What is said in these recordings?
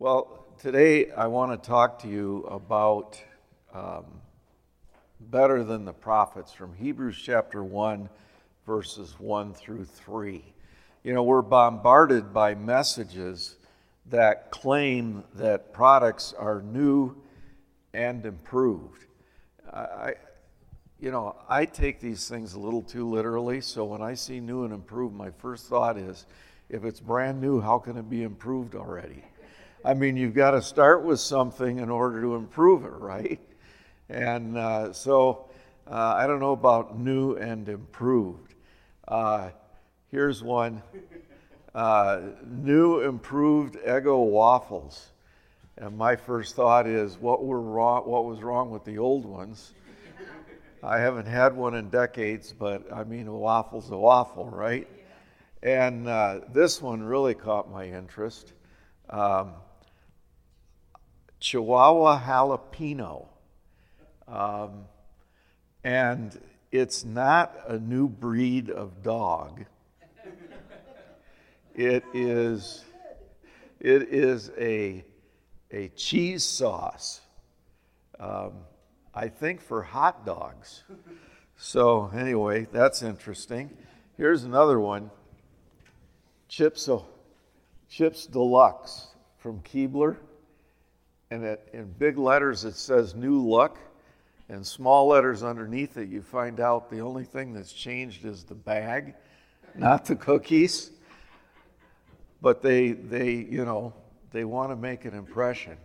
Well, today I want to talk to you about um, better than the prophets from Hebrews chapter 1, verses 1 through 3. You know, we're bombarded by messages that claim that products are new and improved. I, you know, I take these things a little too literally, so when I see new and improved, my first thought is if it's brand new, how can it be improved already? I mean, you've got to start with something in order to improve it, right? And uh, so uh, I don't know about new and improved. Uh, here's one uh, new improved Eggo waffles. And my first thought is, what, were wrong, what was wrong with the old ones? I haven't had one in decades, but I mean, a waffle's a waffle, right? And uh, this one really caught my interest. Um, Chihuahua jalapeno. Um, and it's not a new breed of dog. It is, it is a, a cheese sauce, um, I think for hot dogs. So, anyway, that's interesting. Here's another one Chips, Chips Deluxe from Keebler and it, in big letters it says new look and small letters underneath it you find out the only thing that's changed is the bag not the cookies. But they they you know they want to make an impression.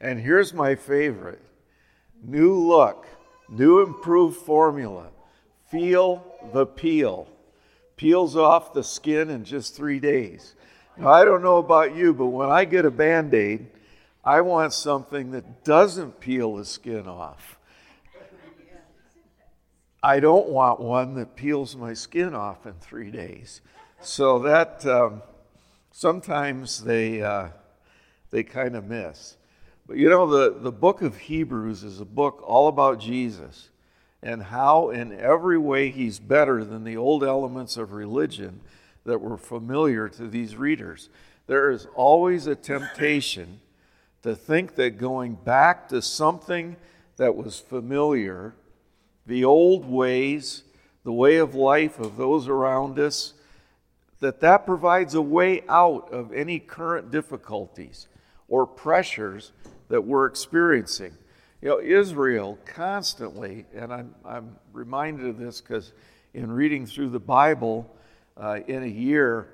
And here's my favorite. New look new improved formula. Feel the peel. Peels off the skin in just three days. Now, i don't know about you but when i get a band-aid I want something that doesn't peel the skin off. I don't want one that peels my skin off in three days. So that um, sometimes they uh, they kind of miss. But you know, the, the book of Hebrews is a book all about Jesus and how, in every way, he's better than the old elements of religion that were familiar to these readers. There is always a temptation to think that going back to something that was familiar, the old ways, the way of life of those around us, that that provides a way out of any current difficulties or pressures that we're experiencing. You know, Israel constantly, and I'm, I'm reminded of this because in reading through the Bible uh, in a year,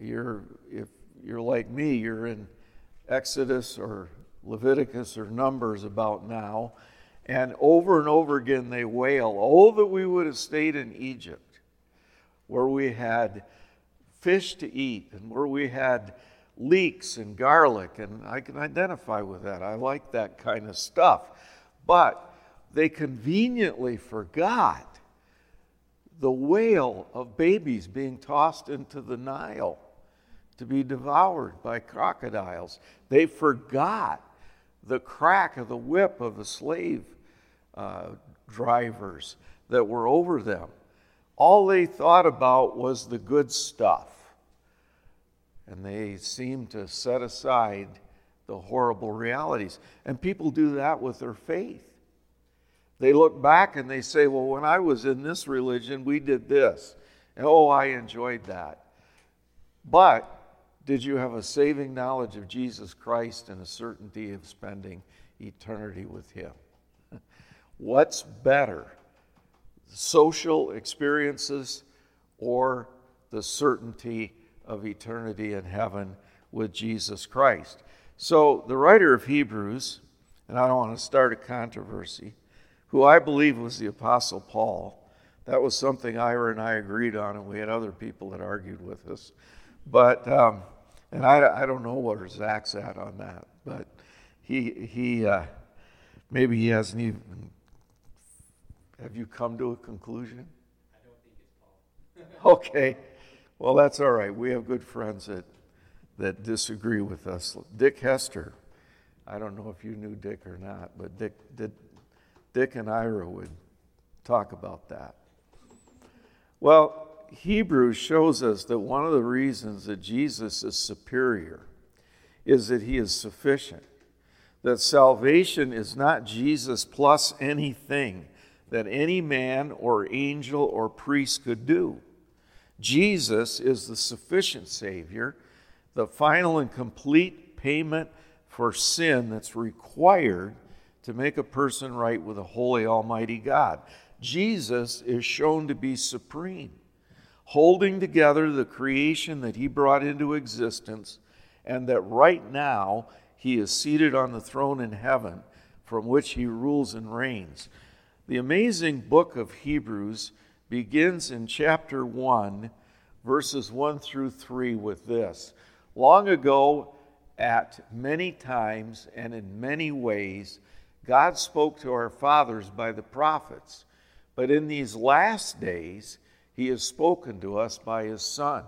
you're, if you're like me, you're in Exodus or Leviticus or Numbers about now. And over and over again they wail, Oh, that we would have stayed in Egypt, where we had fish to eat and where we had leeks and garlic. And I can identify with that. I like that kind of stuff. But they conveniently forgot the wail of babies being tossed into the Nile to be devoured by crocodiles. They forgot the crack of the whip of the slave uh, drivers that were over them. All they thought about was the good stuff. And they seemed to set aside the horrible realities. And people do that with their faith. They look back and they say, Well, when I was in this religion, we did this. And oh, I enjoyed that. But did you have a saving knowledge of Jesus Christ and a certainty of spending eternity with Him? What's better, social experiences or the certainty of eternity in heaven with Jesus Christ? So, the writer of Hebrews, and I don't want to start a controversy, who I believe was the Apostle Paul, that was something Ira and I agreed on, and we had other people that argued with us. But um, and I, I don't know where Zach's at on that, but he he uh, maybe he hasn't even. Have you come to a conclusion? I don't think it's Paul. okay, well that's all right. We have good friends that that disagree with us. Dick Hester. I don't know if you knew Dick or not, but Dick did. Dick and Ira would talk about that. Well, Hebrews shows us that one of the reasons that Jesus is superior is that he is sufficient. That salvation is not Jesus plus anything that any man or angel or priest could do. Jesus is the sufficient Savior, the final and complete payment for sin that's required to make a person right with a holy, almighty God. Jesus is shown to be supreme, holding together the creation that he brought into existence, and that right now he is seated on the throne in heaven from which he rules and reigns. The amazing book of Hebrews begins in chapter 1, verses 1 through 3, with this Long ago, at many times and in many ways, God spoke to our fathers by the prophets. But in these last days, he has spoken to us by his Son,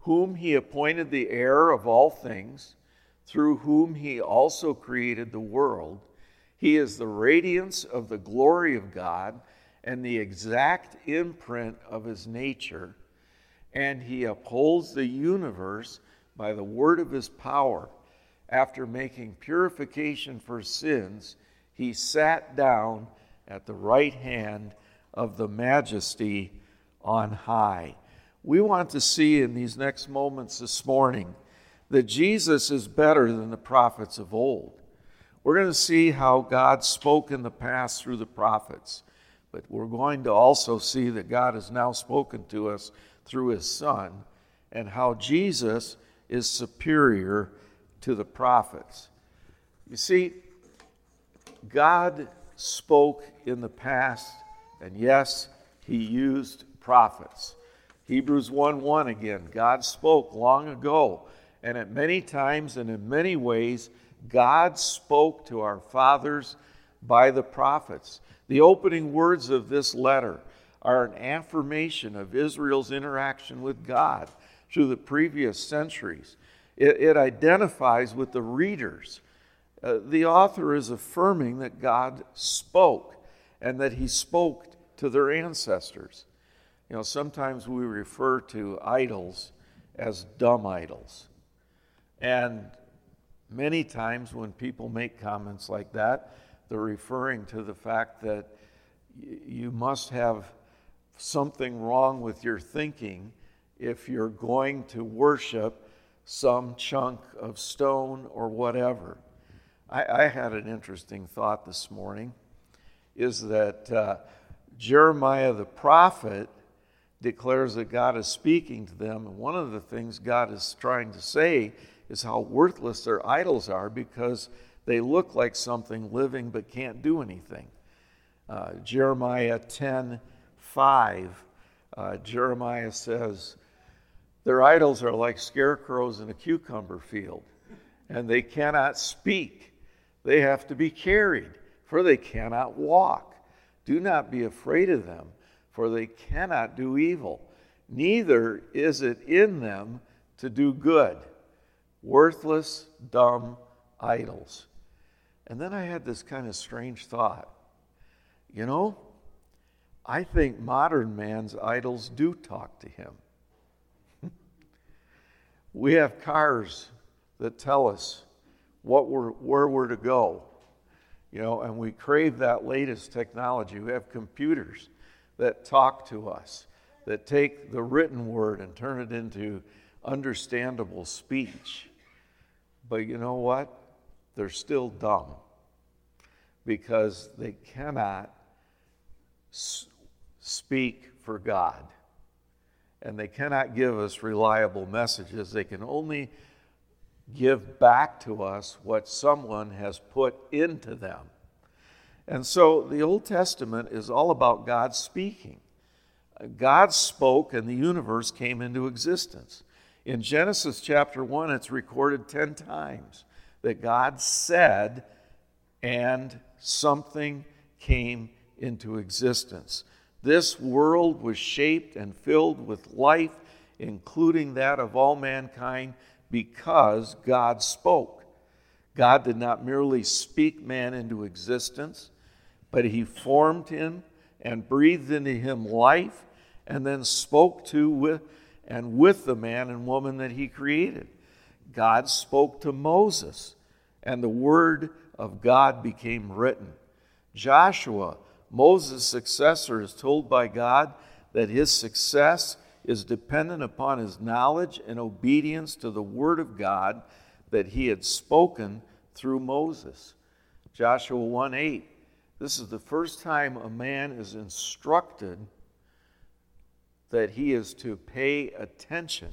whom he appointed the heir of all things, through whom he also created the world. He is the radiance of the glory of God and the exact imprint of his nature, and he upholds the universe by the word of his power. After making purification for sins, he sat down at the right hand of the majesty on high. We want to see in these next moments this morning that Jesus is better than the prophets of old. We're going to see how God spoke in the past through the prophets, but we're going to also see that God has now spoken to us through his Son and how Jesus is superior to the prophets. You see, God spoke in the past, and yes, he used prophets. Hebrews 1 1 again. God spoke long ago, and at many times and in many ways, God spoke to our fathers by the prophets. The opening words of this letter are an affirmation of Israel's interaction with God through the previous centuries. It, it identifies with the readers uh, the author is affirming that God spoke and that he spoke to their ancestors. You know, sometimes we refer to idols as dumb idols. And many times when people make comments like that, they're referring to the fact that you must have something wrong with your thinking if you're going to worship some chunk of stone or whatever. I, I had an interesting thought this morning is that uh, Jeremiah the prophet declares that God is speaking to them. And one of the things God is trying to say is how worthless their idols are because they look like something living but can't do anything. Uh, Jeremiah 10 5, uh, Jeremiah says, Their idols are like scarecrows in a cucumber field, and they cannot speak they have to be carried, for they cannot walk. Do not be afraid of them, for they cannot do evil. Neither is it in them to do good. Worthless, dumb idols. And then I had this kind of strange thought. You know, I think modern man's idols do talk to him. we have cars that tell us what we're, where we're to go. You know, and we crave that latest technology. We have computers that talk to us, that take the written word and turn it into understandable speech. But you know what? They're still dumb because they cannot speak for God. And they cannot give us reliable messages. They can only give back to us what someone has put into them. And so the Old Testament is all about God speaking. God spoke and the universe came into existence. In Genesis chapter 1, it's recorded 10 times that God said and something came into existence. This world was shaped and filled with life, including that of all mankind because God spoke. God did not merely speak man into existence, but he formed him and breathed into him life and then spoke to with and with the man and woman that he created. God spoke to Moses, and the word of God became written. Joshua, Moses' successor, is told by God that his success is dependent upon his knowledge and obedience to the word of God that he had spoken through Moses. Joshua 1 8. This is the first time a man is instructed that he is to pay attention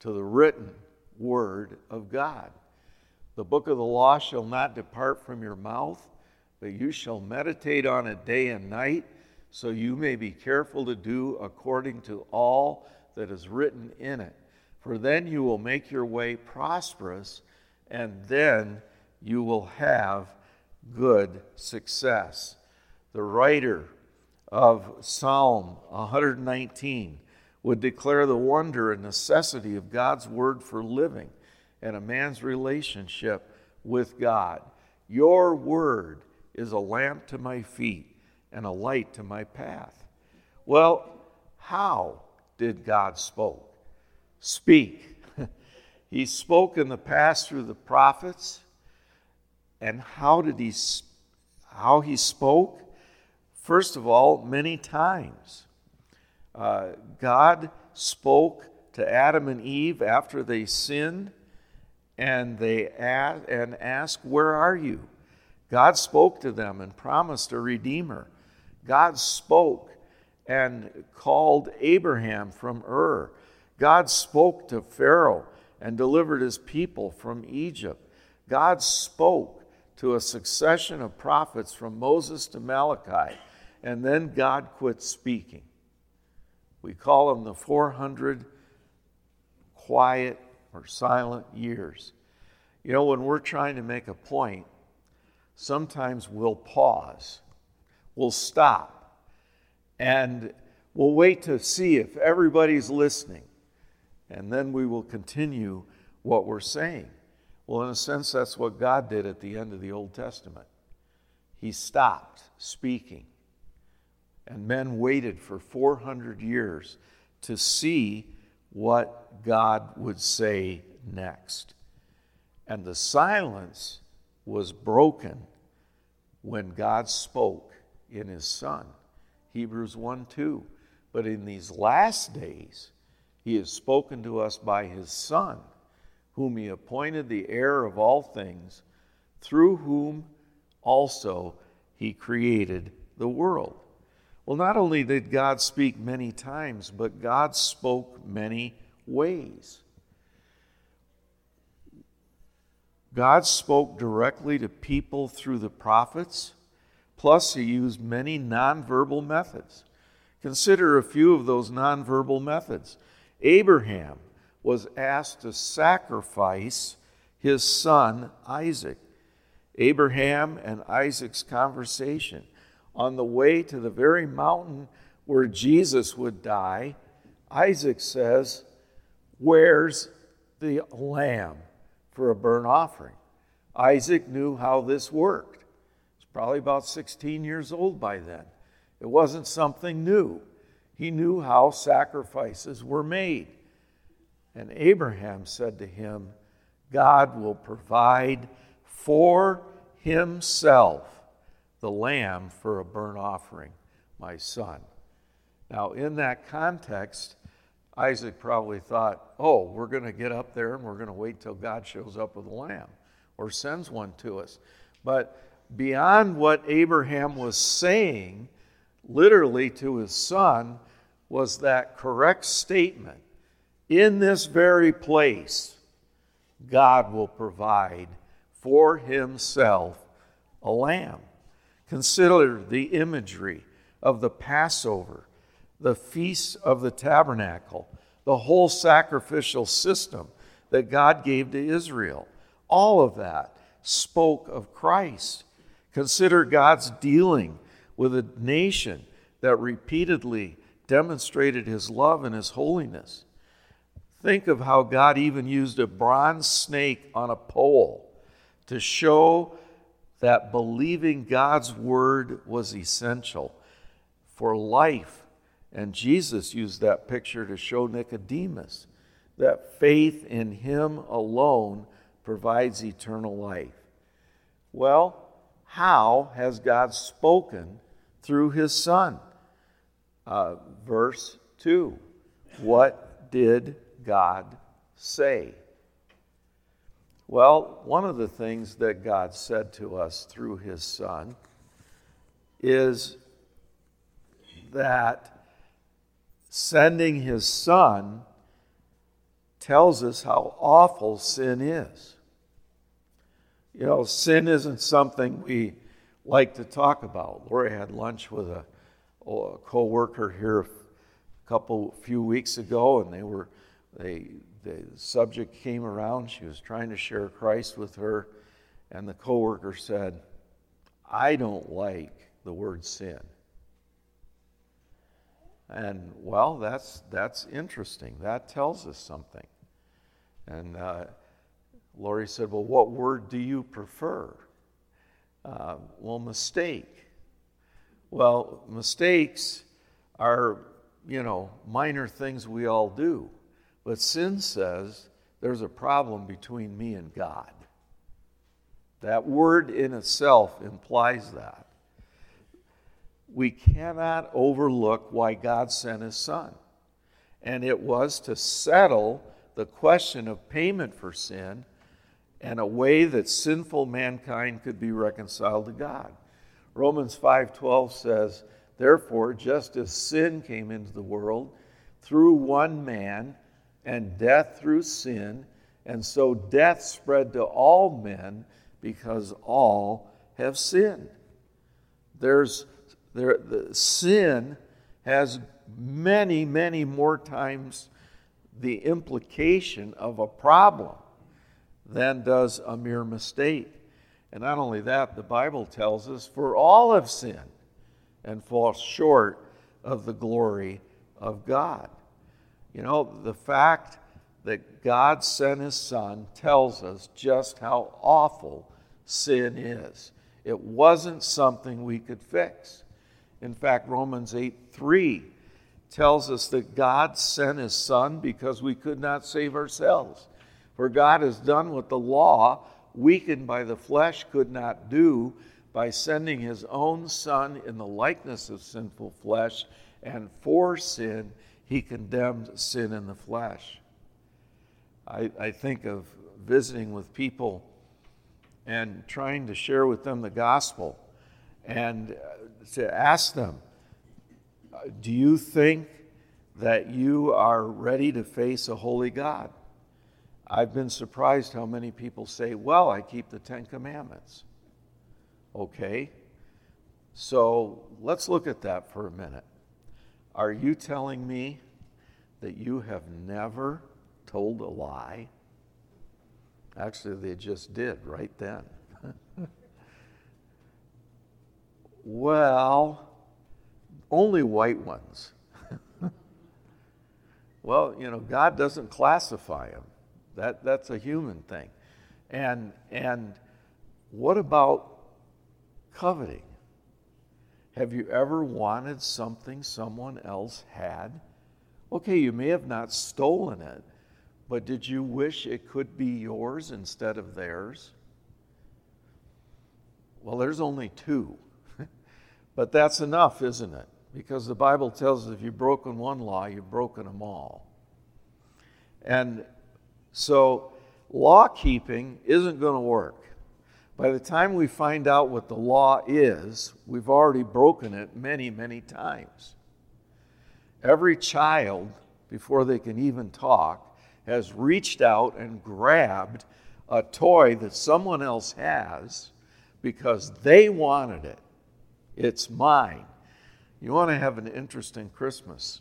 to the written word of God. The book of the law shall not depart from your mouth, but you shall meditate on it day and night, so you may be careful to do according to all that is written in it. For then you will make your way prosperous, and then you will have good success. The writer of Psalm 119 would declare the wonder and necessity of God's word for living and a man's relationship with God. Your word is a lamp to my feet and a light to my path. Well, how did God spoke? Speak. he spoke in the past through the prophets. And how did he how he spoke? First of all, many times. Uh, God spoke to Adam and Eve after they sinned and they asked, and asked, Where are you? God spoke to them and promised a redeemer. God spoke and called Abraham from Ur. God spoke to Pharaoh and delivered his people from Egypt. God spoke to a succession of prophets from Moses to Malachi, and then God quit speaking. We call them the 400 quiet or silent years. You know, when we're trying to make a point, sometimes we'll pause, we'll stop, and we'll wait to see if everybody's listening, and then we will continue what we're saying. Well, in a sense, that's what God did at the end of the Old Testament. He stopped speaking, and men waited for 400 years to see what God would say next. And the silence was broken when God spoke in his Son. Hebrews 1 2. But in these last days, he has spoken to us by his Son, whom he appointed the heir of all things, through whom also he created the world. Well, not only did God speak many times, but God spoke many ways. God spoke directly to people through the prophets, plus, he used many nonverbal methods. Consider a few of those nonverbal methods. Abraham was asked to sacrifice his son Isaac. Abraham and Isaac's conversation on the way to the very mountain where Jesus would die, Isaac says, Where's the lamb for a burnt offering? Isaac knew how this worked. He was probably about 16 years old by then. It wasn't something new. He knew how sacrifices were made. And Abraham said to him, God will provide for himself the lamb for a burnt offering, my son. Now, in that context, Isaac probably thought, oh, we're going to get up there and we're going to wait till God shows up with a lamb or sends one to us. But beyond what Abraham was saying, literally to his son, was that correct statement in this very place, God will provide for himself a lamb. Consider the imagery of the Passover, the Feast of the Tabernacle, the whole sacrificial system that God gave to Israel. All of that spoke of Christ. Consider God's dealing with a nation that repeatedly demonstrated his love and his holiness. Think of how God even used a bronze snake on a pole to show that believing God's word was essential for life. And Jesus used that picture to show Nicodemus that faith in Him alone provides eternal life. Well, how has God spoken through His Son? Uh, verse 2 What did God say? Well, one of the things that God said to us through His Son is that sending His Son tells us how awful sin is. You know, sin isn't something we like to talk about. Lori had lunch with a, a co-worker here a couple few weeks ago, and they were they the subject came around. She was trying to share Christ with her, and the coworker said, "I don't like the word sin." And well, that's that's interesting. That tells us something. And uh, Lori said, "Well, what word do you prefer?" Uh, well, mistake. Well, mistakes are, you know, minor things we all do. But sin says there's a problem between me and God. That word in itself implies that. We cannot overlook why God sent his son. And it was to settle the question of payment for sin and a way that sinful mankind could be reconciled to God. Romans 5:12 says, "Therefore, just as sin came into the world through one man, and death through sin, and so death spread to all men because all have sinned. There's there the sin has many, many more times the implication of a problem than does a mere mistake. And not only that, the Bible tells us, for all have sinned and fall short of the glory of God. You know, the fact that God sent his son tells us just how awful sin is. It wasn't something we could fix. In fact, Romans 8 3 tells us that God sent his son because we could not save ourselves. For God has done what the law, weakened by the flesh, could not do by sending his own son in the likeness of sinful flesh, and for sin he condemned sin in the flesh. I, I think of visiting with people and trying to share with them the gospel and uh, to ask them, Do you think that you are ready to face a holy God? I've been surprised how many people say, Well, I keep the Ten Commandments. Okay, so let's look at that for a minute. Are you telling me that you have never told a lie? Actually, they just did right then. well, only white ones. well, you know, God doesn't classify them. That, that's a human thing. And, and what about coveting? Have you ever wanted something someone else had? Okay, you may have not stolen it, but did you wish it could be yours instead of theirs? Well, there's only two. but that's enough, isn't it? Because the Bible tells us if you've broken one law, you've broken them all. And so, law keeping isn't going to work. By the time we find out what the law is, we've already broken it many, many times. Every child, before they can even talk, has reached out and grabbed a toy that someone else has because they wanted it. It's mine. You want to have an interesting Christmas.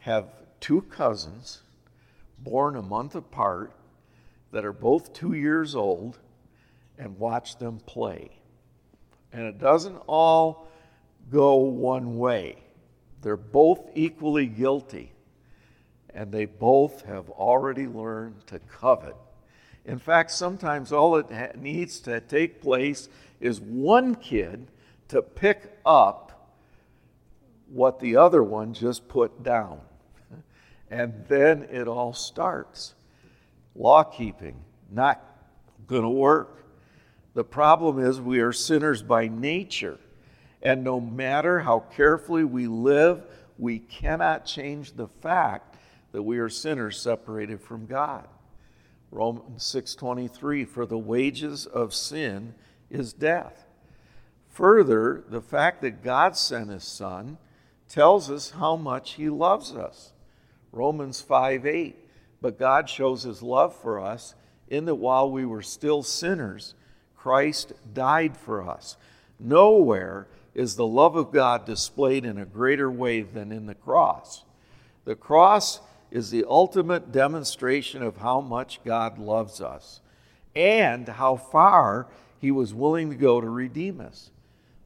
Have two cousins born a month apart that are both two years old and watch them play. And it doesn't all go one way, they're both equally guilty, and they both have already learned to covet. In fact, sometimes all it ha- needs to take place is one kid to pick up what the other one just put down. And then it all starts. Law keeping, not going to work. The problem is we are sinners by nature. And no matter how carefully we live, we cannot change the fact that we are sinners separated from God. Romans 6:23 for the wages of sin is death. Further, the fact that God sent his son tells us how much he loves us. Romans 5:8 but God shows his love for us in that while we were still sinners, Christ died for us. Nowhere is the love of God displayed in a greater way than in the cross. The cross is the ultimate demonstration of how much God loves us and how far he was willing to go to redeem us.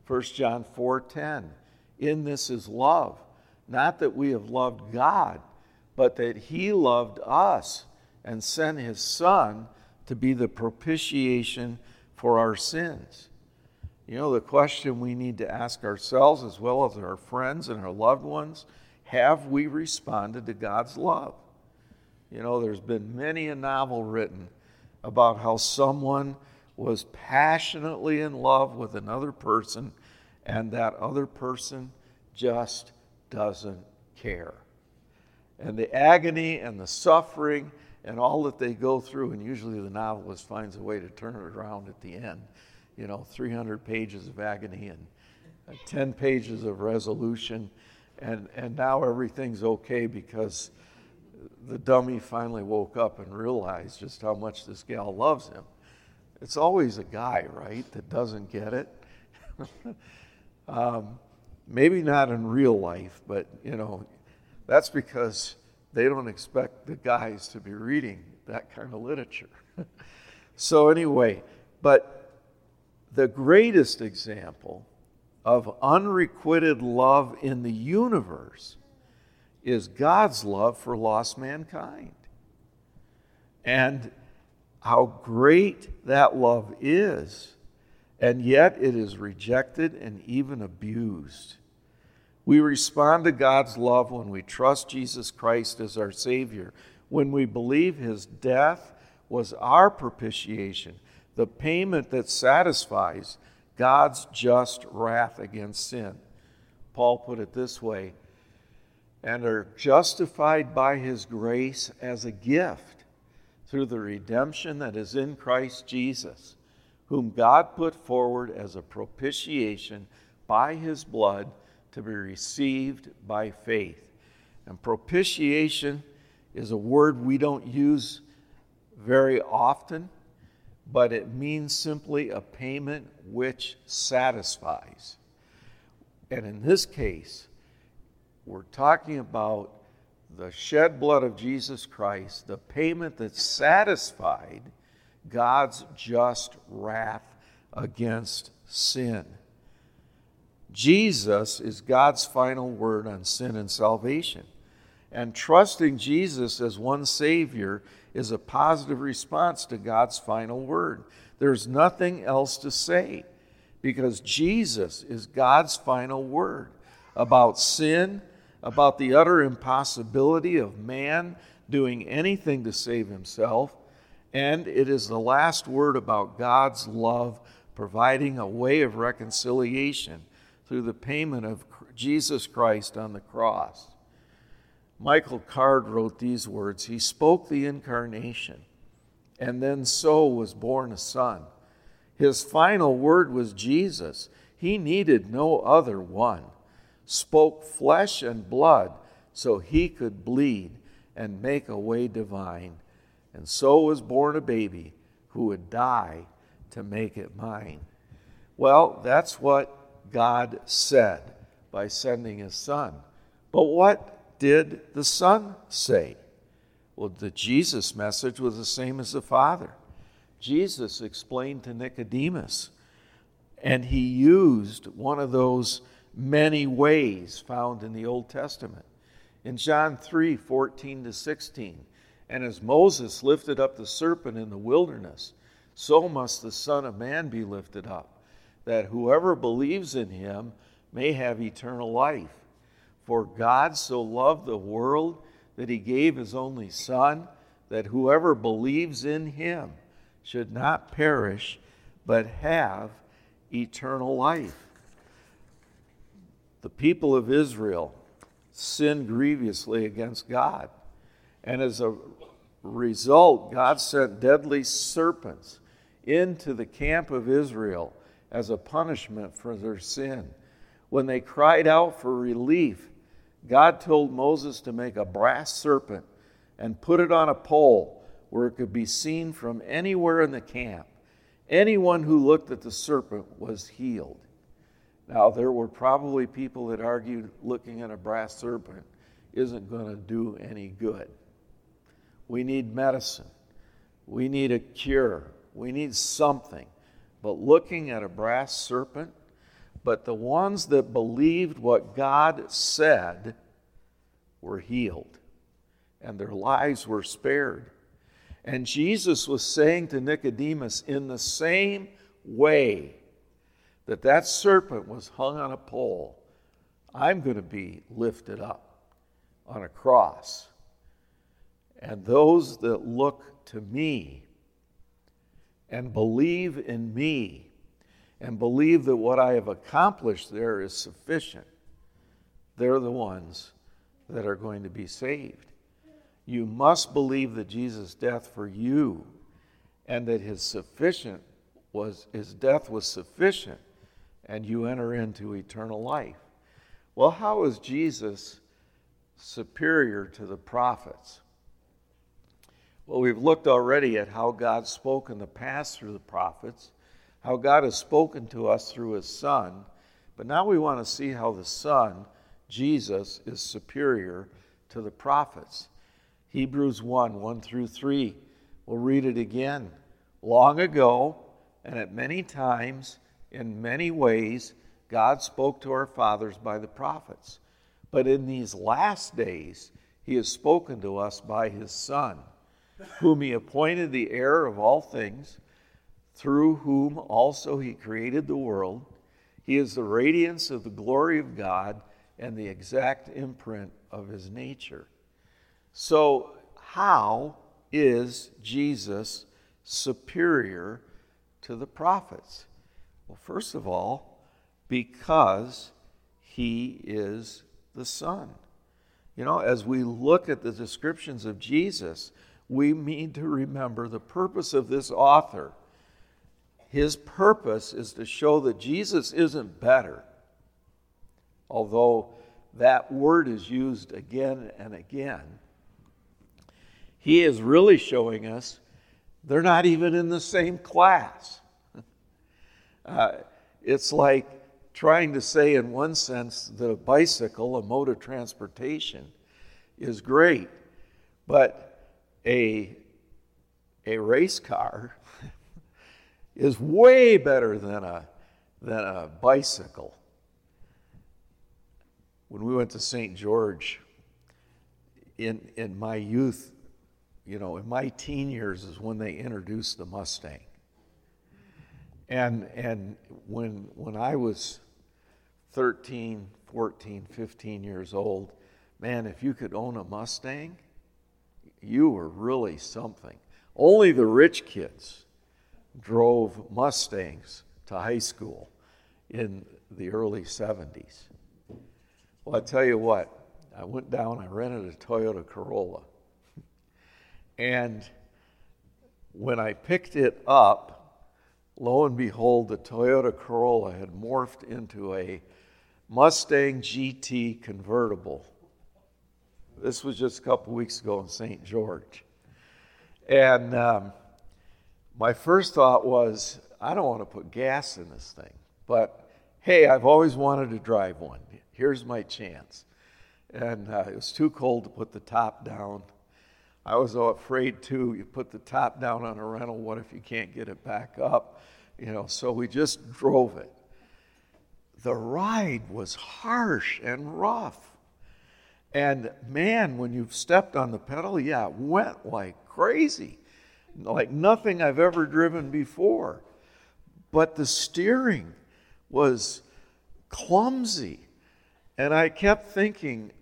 1 John 4:10 In this is love, not that we have loved God, but that he loved us and sent his son to be the propitiation for our sins. You know, the question we need to ask ourselves, as well as our friends and our loved ones, have we responded to God's love? You know, there's been many a novel written about how someone was passionately in love with another person and that other person just doesn't care. And the agony and the suffering and all that they go through, and usually the novelist finds a way to turn it around at the end you know, 300 pages of agony and uh, 10 pages of resolution. And, and now everything's okay because the dummy finally woke up and realized just how much this gal loves him. It's always a guy, right, that doesn't get it. um, maybe not in real life, but, you know, that's because they don't expect the guys to be reading that kind of literature. so, anyway, but the greatest example of unrequited love in the universe is God's love for lost mankind. And how great that love is, and yet it is rejected and even abused. We respond to God's love when we trust Jesus Christ as our Savior, when we believe His death was our propitiation the payment that satisfies God's just wrath against sin. Paul put it this way and are justified by his grace as a gift through the redemption that is in Christ Jesus, whom God put forward as a propitiation by his blood to be received by faith. And propitiation is a word we don't use very often but it means simply a payment which satisfies. And in this case, we're talking about the shed blood of Jesus Christ, the payment that satisfied God's just wrath against sin. Jesus is God's final word on sin and salvation. And trusting Jesus as one Savior is a positive response to God's final word. There's nothing else to say because Jesus is God's final word about sin, about the utter impossibility of man doing anything to save himself, and it is the last word about God's love providing a way of reconciliation through the payment of Jesus Christ on the cross. Michael Card wrote these words He spoke the incarnation, and then so was born a son. His final word was Jesus. He needed no other one. Spoke flesh and blood so he could bleed and make a way divine. And so was born a baby who would die to make it mine. Well, that's what God said by sending his son. But what did the Son say? Well, the Jesus message was the same as the Father. Jesus explained to Nicodemus, and he used one of those many ways found in the Old Testament. In John 3 14 to 16, and as Moses lifted up the serpent in the wilderness, so must the Son of Man be lifted up, that whoever believes in him may have eternal life. For God so loved the world that he gave his only Son, that whoever believes in him should not perish, but have eternal life. The people of Israel sinned grievously against God. And as a result, God sent deadly serpents into the camp of Israel as a punishment for their sin. When they cried out for relief, God told Moses to make a brass serpent and put it on a pole where it could be seen from anywhere in the camp. Anyone who looked at the serpent was healed. Now, there were probably people that argued looking at a brass serpent isn't going to do any good. We need medicine. We need a cure. We need something. But looking at a brass serpent, but the ones that believed what God said were healed and their lives were spared. And Jesus was saying to Nicodemus, in the same way that that serpent was hung on a pole, I'm going to be lifted up on a cross. And those that look to me and believe in me and believe that what I have accomplished there is sufficient, they're the ones that are going to be saved. You must believe that Jesus' death for you and that his sufficient was his death was sufficient and you enter into eternal life. Well, how is Jesus superior to the prophets? Well, we've looked already at how God spoke in the past through the prophets, how God has spoken to us through his Son, but now we want to see how the Son, Jesus, is superior to the prophets. Hebrews 1 1 through 3. We'll read it again. Long ago, and at many times, in many ways, God spoke to our fathers by the prophets. But in these last days, he has spoken to us by his Son whom he appointed the heir of all things, through whom also he created the world. He is the radiance of the glory of God and the exact imprint of his nature. So, how is Jesus superior to the prophets? Well, first of all, because he is the Son. You know, as we look at the descriptions of Jesus, we need to remember the purpose of this author. His purpose is to show that Jesus isn't better, although that word is used again and again. He is really showing us they're not even in the same class. Uh, it's like trying to say, in one sense, that a bicycle, a mode of transportation, is great, but a, a race car is way better than a, than a bicycle. When we went to St. George, in, in my youth, you know, in my teen years is when they introduced the Mustang. And, and when, when I was 13, 14, 15 years old, man, if you could own a Mustang, you were really something. Only the rich kids drove Mustangs to high school in the early 70s. Well, I tell you what, I went down, I rented a Toyota Corolla. And when I picked it up, lo and behold, the Toyota Corolla had morphed into a Mustang GT convertible. This was just a couple weeks ago in St. George. And um, my first thought was, I don't want to put gas in this thing. But hey, I've always wanted to drive one. Here's my chance. And uh, it was too cold to put the top down. I was afraid too, you put the top down on a rental, what if you can't get it back up? You know, so we just drove it. The ride was harsh and rough. And man, when you've stepped on the pedal, yeah, it went like crazy, like nothing I've ever driven before. But the steering was clumsy. And I kept thinking,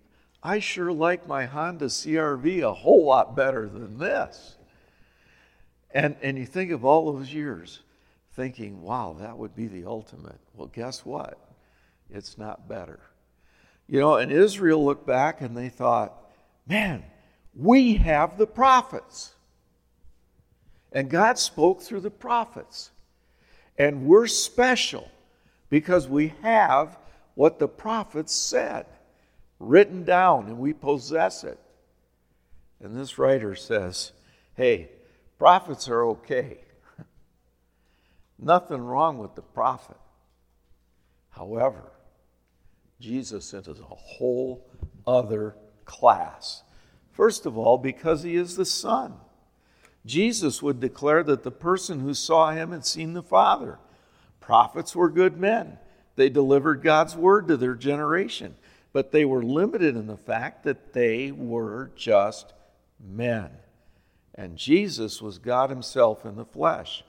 I sure like my Honda CRV a whole lot better than this. And, and you think of all those years thinking, wow, that would be the ultimate. Well, guess what? It's not better. You know, and Israel looked back and they thought, man, we have the prophets. And God spoke through the prophets. And we're special because we have what the prophets said written down and we possess it. And this writer says, hey, prophets are okay. Nothing wrong with the prophet. However, Jesus is a whole other class. First of all, because he is the Son. Jesus would declare that the person who saw him had seen the Father. Prophets were good men. They delivered God's word to their generation, but they were limited in the fact that they were just men. And Jesus was God Himself in the flesh.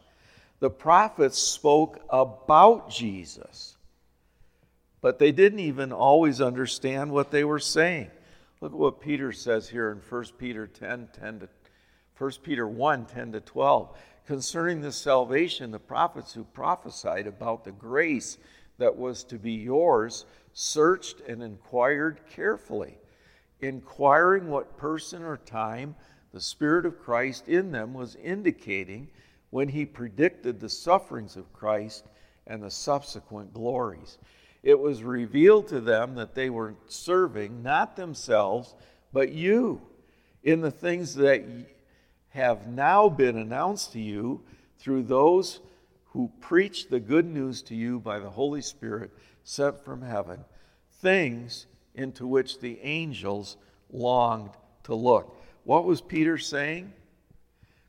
The prophets spoke about Jesus, but they didn't even always understand what they were saying. Look at what Peter says here in 1 Peter 10 10 to 1 Peter 1 10 to 12. Concerning this salvation, the prophets who prophesied about the grace that was to be yours searched and inquired carefully, inquiring what person or time the Spirit of Christ in them was indicating when he predicted the sufferings of Christ and the subsequent glories. It was revealed to them that they were serving not themselves, but you in the things that have now been announced to you through those who preach the good news to you by the Holy Spirit sent from heaven, things into which the angels longed to look. What was Peter saying?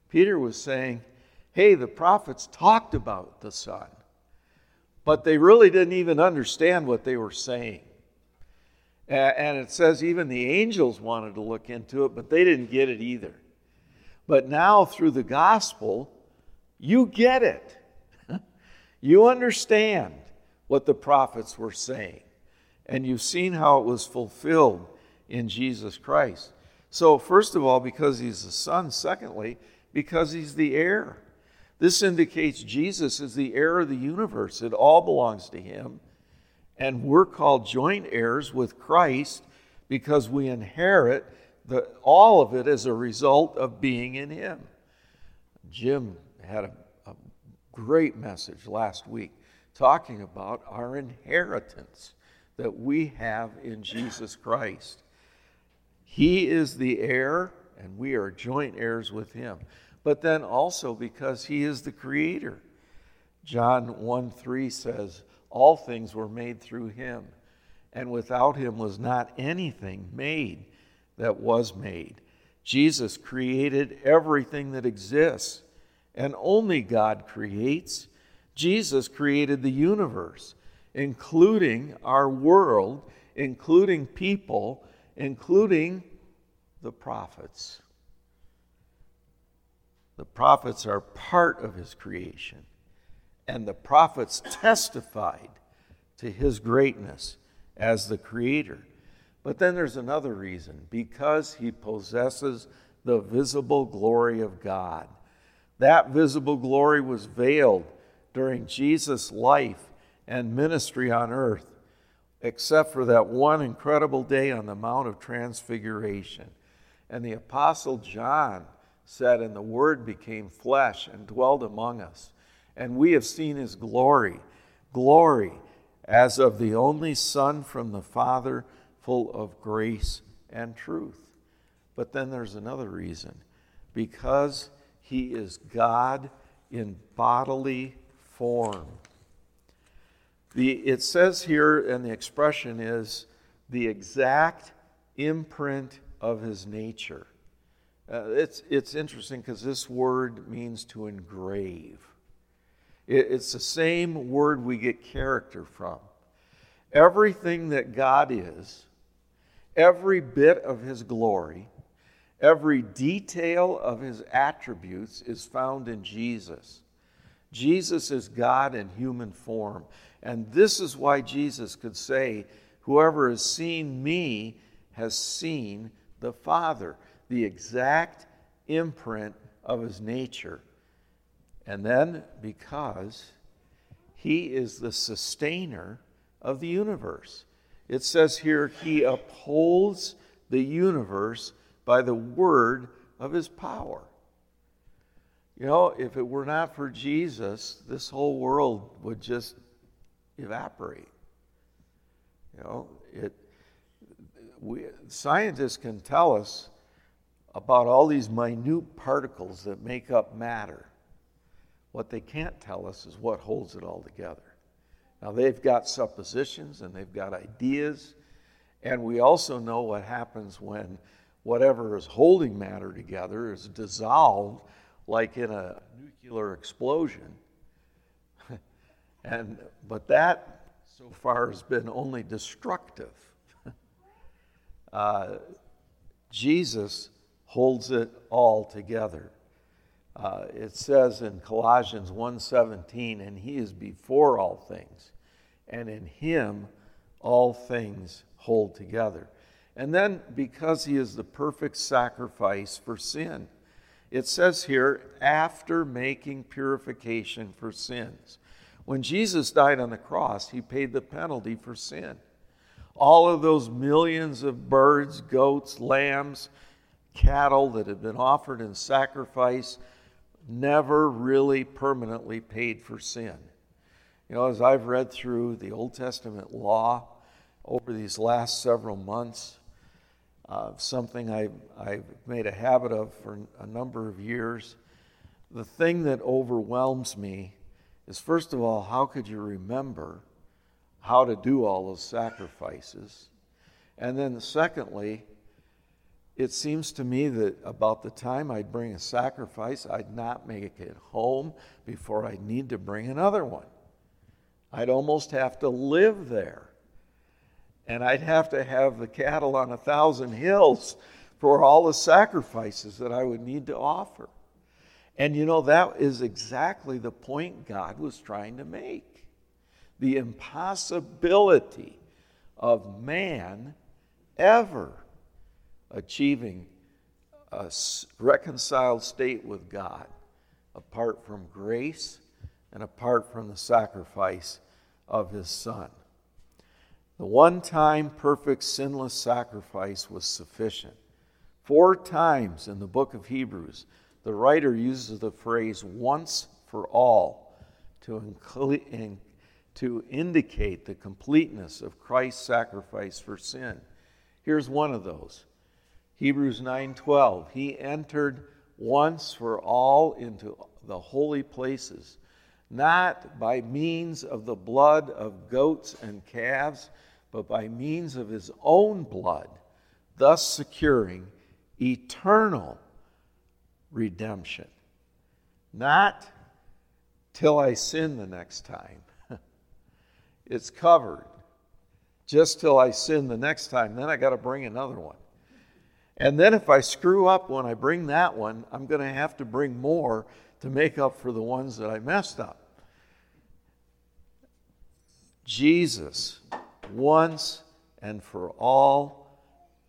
Peter was saying, hey, the prophets talked about the Son, but they really didn't even understand what they were saying. And it says even the angels wanted to look into it, but they didn't get it either. But now, through the gospel, you get it. you understand what the prophets were saying. And you've seen how it was fulfilled in Jesus Christ. So, first of all, because he's the Son. Secondly, because he's the heir. This indicates Jesus is the heir of the universe. It all belongs to him. And we're called joint heirs with Christ because we inherit the, all of it as a result of being in Him. Jim had a, a great message last week talking about our inheritance that we have in Jesus Christ. He is the heir, and we are joint heirs with Him. But then also because He is the Creator. John 1 3 says, All things were made through Him, and without Him was not anything made that was made. Jesus created everything that exists, and only God creates. Jesus created the universe, including our world, including people, including the prophets. The prophets are part of his creation, and the prophets testified to his greatness as the creator. But then there's another reason because he possesses the visible glory of God. That visible glory was veiled during Jesus' life and ministry on earth, except for that one incredible day on the Mount of Transfiguration. And the Apostle John said, And the Word became flesh and dwelled among us. And we have seen his glory, glory as of the only Son from the Father full of grace and truth. But then there's another reason because he is God in bodily form. The, it says here, and the expression is the exact imprint of his nature. Uh, it's, it's interesting because this word means to engrave. It, it's the same word we get character from. Everything that God is, Every bit of his glory, every detail of his attributes is found in Jesus. Jesus is God in human form. And this is why Jesus could say, Whoever has seen me has seen the Father, the exact imprint of his nature. And then because he is the sustainer of the universe. It says here, he upholds the universe by the word of his power. You know, if it were not for Jesus, this whole world would just evaporate. You know, it, we, scientists can tell us about all these minute particles that make up matter. What they can't tell us is what holds it all together. Now, they've got suppositions and they've got ideas, and we also know what happens when whatever is holding matter together is dissolved, like in a nuclear explosion. and, but that so far has been only destructive. uh, Jesus holds it all together. Uh, it says in Colossians 1:17, and he is before all things, and in him all things hold together. And then because he is the perfect sacrifice for sin, it says here, after making purification for sins. When Jesus died on the cross, he paid the penalty for sin. All of those millions of birds, goats, lambs, cattle that had been offered in sacrifice never really permanently paid for sin. You know, as I've read through the Old Testament law over these last several months, uh, something I, I've made a habit of for a number of years, the thing that overwhelms me is first of all, how could you remember how to do all those sacrifices? And then, secondly, it seems to me that about the time I'd bring a sacrifice, I'd not make it home before I'd need to bring another one. I'd almost have to live there. And I'd have to have the cattle on a thousand hills for all the sacrifices that I would need to offer. And you know, that is exactly the point God was trying to make the impossibility of man ever achieving a reconciled state with God apart from grace and apart from the sacrifice of his Son. The one time perfect sinless sacrifice was sufficient. Four times in the book of Hebrews, the writer uses the phrase once for all to, to indicate the completeness of Christ's sacrifice for sin. Here's one of those Hebrews 9:12 He entered once for all into the holy places not by means of the blood of goats and calves but by means of his own blood thus securing eternal redemption. Not till I sin the next time. It's covered. Just till I sin the next time then I got to bring another one and then if I screw up when I bring that one, I'm going to have to bring more to make up for the ones that I messed up. Jesus, once and for all,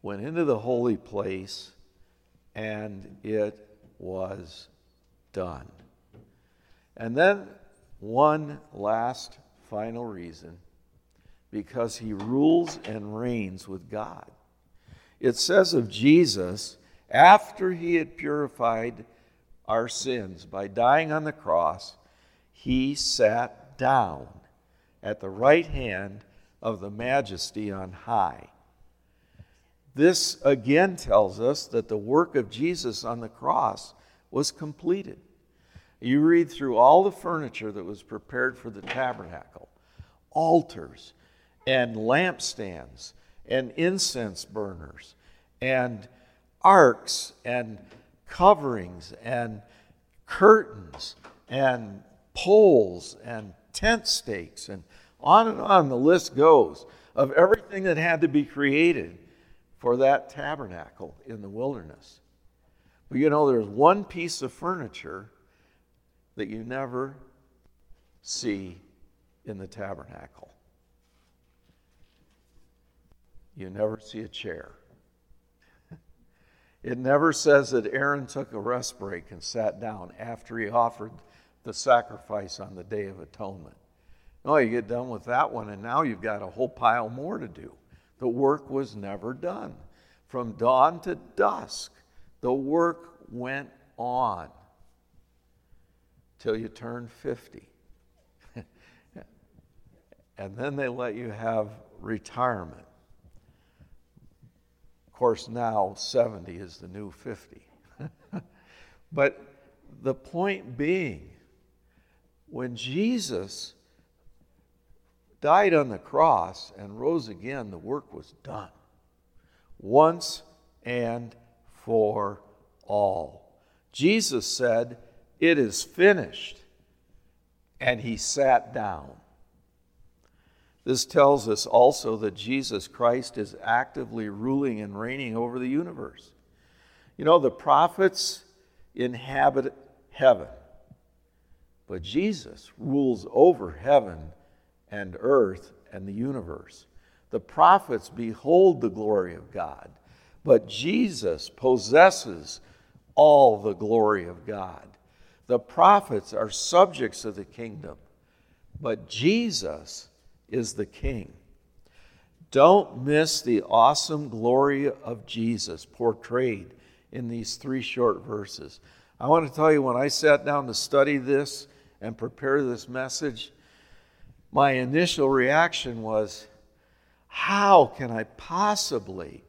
went into the holy place and it was done. And then one last final reason because he rules and reigns with God it says of Jesus, after he had purified our sins by dying on the cross, he sat down at the right hand of the majesty on high. This again tells us that the work of Jesus on the cross was completed. You read through all the furniture that was prepared for the tabernacle altars and lampstands and incense burners and arks and coverings and curtains and poles and tent stakes and on and on the list goes of everything that had to be created for that tabernacle in the wilderness. But you know, there's one piece of furniture that you never see in the tabernacle. You never see a chair. It never says that Aaron took a rest break and sat down after he offered the sacrifice on the Day of Atonement. No, you get done with that one, and now you've got a whole pile more to do. The work was never done. From dawn to dusk, the work went on till you turned 50. and then they let you have retirement. Course, now 70 is the new 50. but the point being, when Jesus died on the cross and rose again, the work was done. Once and for all. Jesus said, It is finished. And he sat down. This tells us also that Jesus Christ is actively ruling and reigning over the universe. You know, the prophets inhabit heaven, but Jesus rules over heaven and earth and the universe. The prophets behold the glory of God, but Jesus possesses all the glory of God. The prophets are subjects of the kingdom, but Jesus is the king. Don't miss the awesome glory of Jesus portrayed in these three short verses. I want to tell you, when I sat down to study this and prepare this message, my initial reaction was, How can I possibly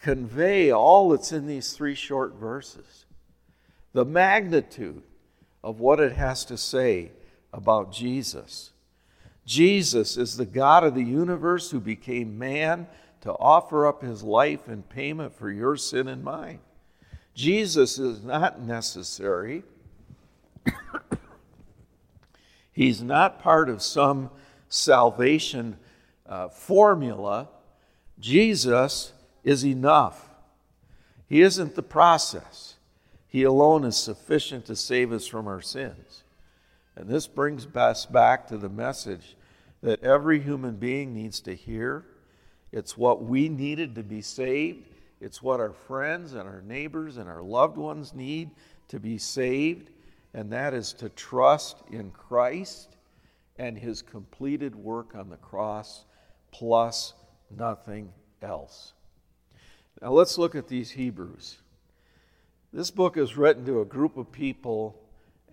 convey all that's in these three short verses? The magnitude of what it has to say about Jesus. Jesus is the God of the universe who became man to offer up his life in payment for your sin and mine. Jesus is not necessary. He's not part of some salvation uh, formula. Jesus is enough. He isn't the process. He alone is sufficient to save us from our sins. And this brings us back to the message that every human being needs to hear. It's what we needed to be saved. It's what our friends and our neighbors and our loved ones need to be saved, and that is to trust in Christ and his completed work on the cross, plus nothing else. Now let's look at these Hebrews. This book is written to a group of people,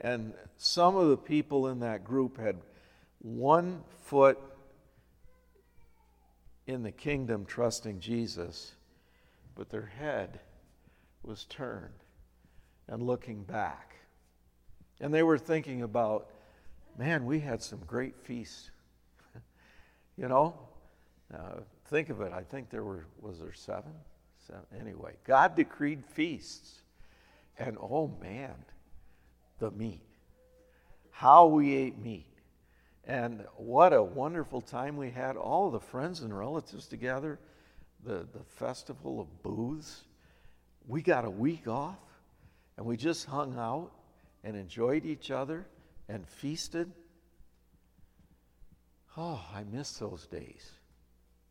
and some of the people in that group had one foot in the kingdom trusting Jesus but their head was turned and looking back. And they were thinking about, man, we had some great feasts. you know, uh, think of it. I think there were, was there seven? seven? Anyway, God decreed feasts. And oh man, the meat. How we ate meat. And what a wonderful time we had. All the friends and relatives together the, the festival of booths. We got a week off and we just hung out and enjoyed each other and feasted. Oh, I miss those days,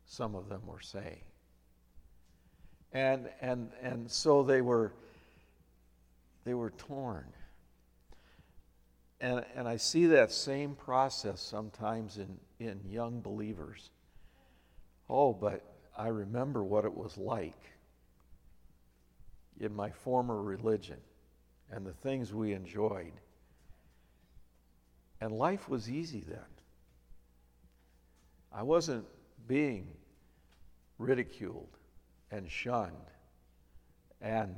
some of them were saying. And, and, and so they were, they were torn. And, and I see that same process sometimes in, in young believers. Oh, but I remember what it was like in my former religion and the things we enjoyed. And life was easy then. I wasn't being ridiculed and shunned and,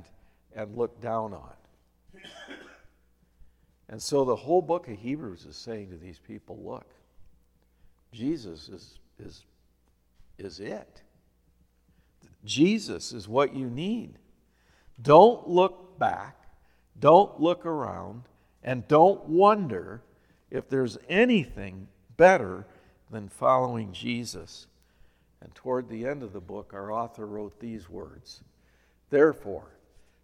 and looked down on. And so the whole book of Hebrews is saying to these people look, Jesus is, is, is it. Jesus is what you need. Don't look back, don't look around, and don't wonder if there's anything better than following Jesus. And toward the end of the book, our author wrote these words Therefore,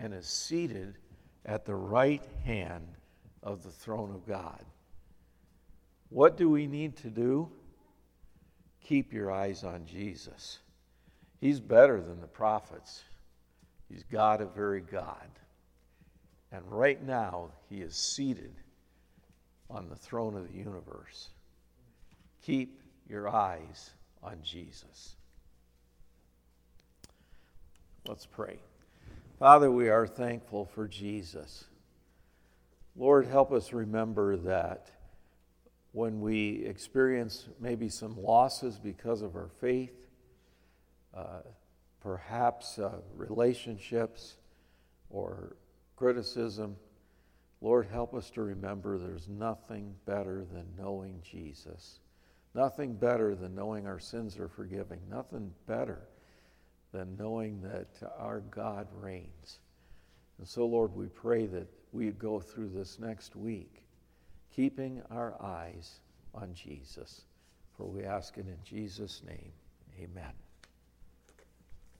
and is seated at the right hand of the throne of God. What do we need to do? Keep your eyes on Jesus. He's better than the prophets. He's God of very God. And right now, He is seated on the throne of the universe. Keep your eyes on Jesus. Let's pray. Father, we are thankful for Jesus. Lord, help us remember that when we experience maybe some losses because of our faith, uh, perhaps uh, relationships or criticism, Lord, help us to remember there's nothing better than knowing Jesus. Nothing better than knowing our sins are forgiven. Nothing better than knowing that our God reigns. And so, Lord, we pray that we go through this next week keeping our eyes on Jesus. For we ask it in Jesus' name. Amen.